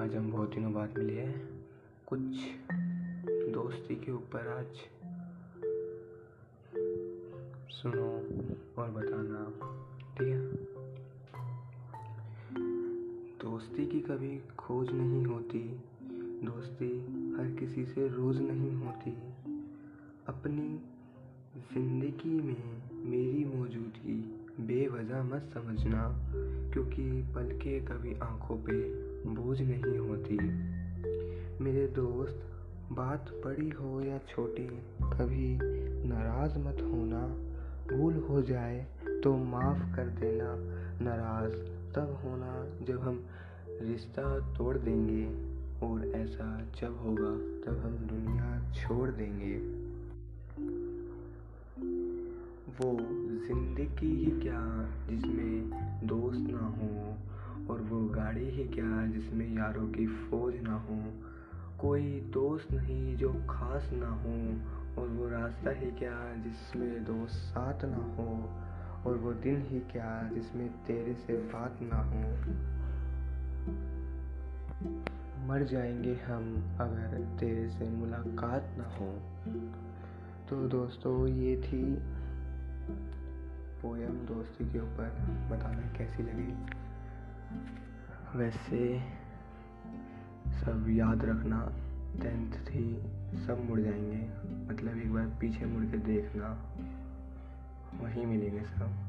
आज हम बहुत दिनों बाद मिले हैं। कुछ दोस्ती के ऊपर आज सुनो और बताना, ठीक है? दोस्ती की कभी खोज नहीं होती, दोस्ती हर किसी से रोज़ नहीं होती। अपनी ज़िंदगी में मेरी मौजूदगी बेवजह मत समझना, क्योंकि पलकें कभी आँखों पे बोझ नहीं होती। मेरे दोस्त, बात बड़ी हो या छोटी, कभी नाराज़ मत होना। भूल हो जाए तो माफ़ कर देना। नाराज़ तब होना जब हम रिश्ता तोड़ देंगे, और ऐसा जब होगा तब हम दुनिया छोड़ देंगे। वो ज़िंदगी ही क्या जिसमें दोस्त ना हो और वो गाड़ी ही क्या जिसमें यारों की फौज ना हो। कोई दोस्त नहीं जो खास ना हो और वो रास्ता ही क्या जिसमें दोस्त साथ ना हो और वो दिन ही क्या जिसमें तेरे से बात ना हो। मर जाएँगे हम अगर तेरे से मुलाकात ना हो। तो दोस्तों ये थी पोयम दोस्ती के ऊपर बताना कैसी लगी? वैसे सब याद रखना टेंथ थी, सब मुड़ जाएँगे। मतलब एक बार पीछे मुड़ के देखना, वहीं मिलेंगे सब।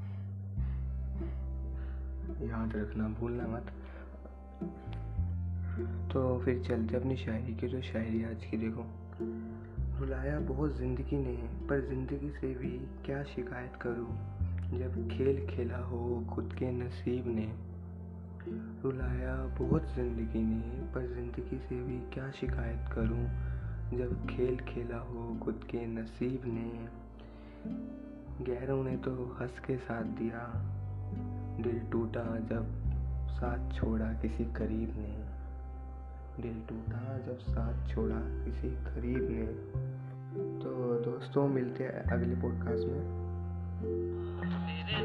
याद रखना, भूलना मत। तो फिर चलते अपनी शायरी की, जो शायरी आज की देखो। रुलाया बहुत ज़िंदगी ने, पर ज़िंदगी से भी क्या शिकायत करूँ? जब खेल खेला हो, खुद के नसीब ने रुलाया बहुत ज़िंदगी ने, पर ज़िंदगी से भी क्या शिकायत करूँ? जब खेल खेला हो, खुद के नसीब ने, गैरों ने तो हंस के साथ दिया, दिल टूटा जब साथ छोड़ा किसी करीब ने। दिल टूटा जब साथ छोड़ा किसी करीब ने। तो दोस्तों, मिलते हैं अगले पॉडकास्ट में।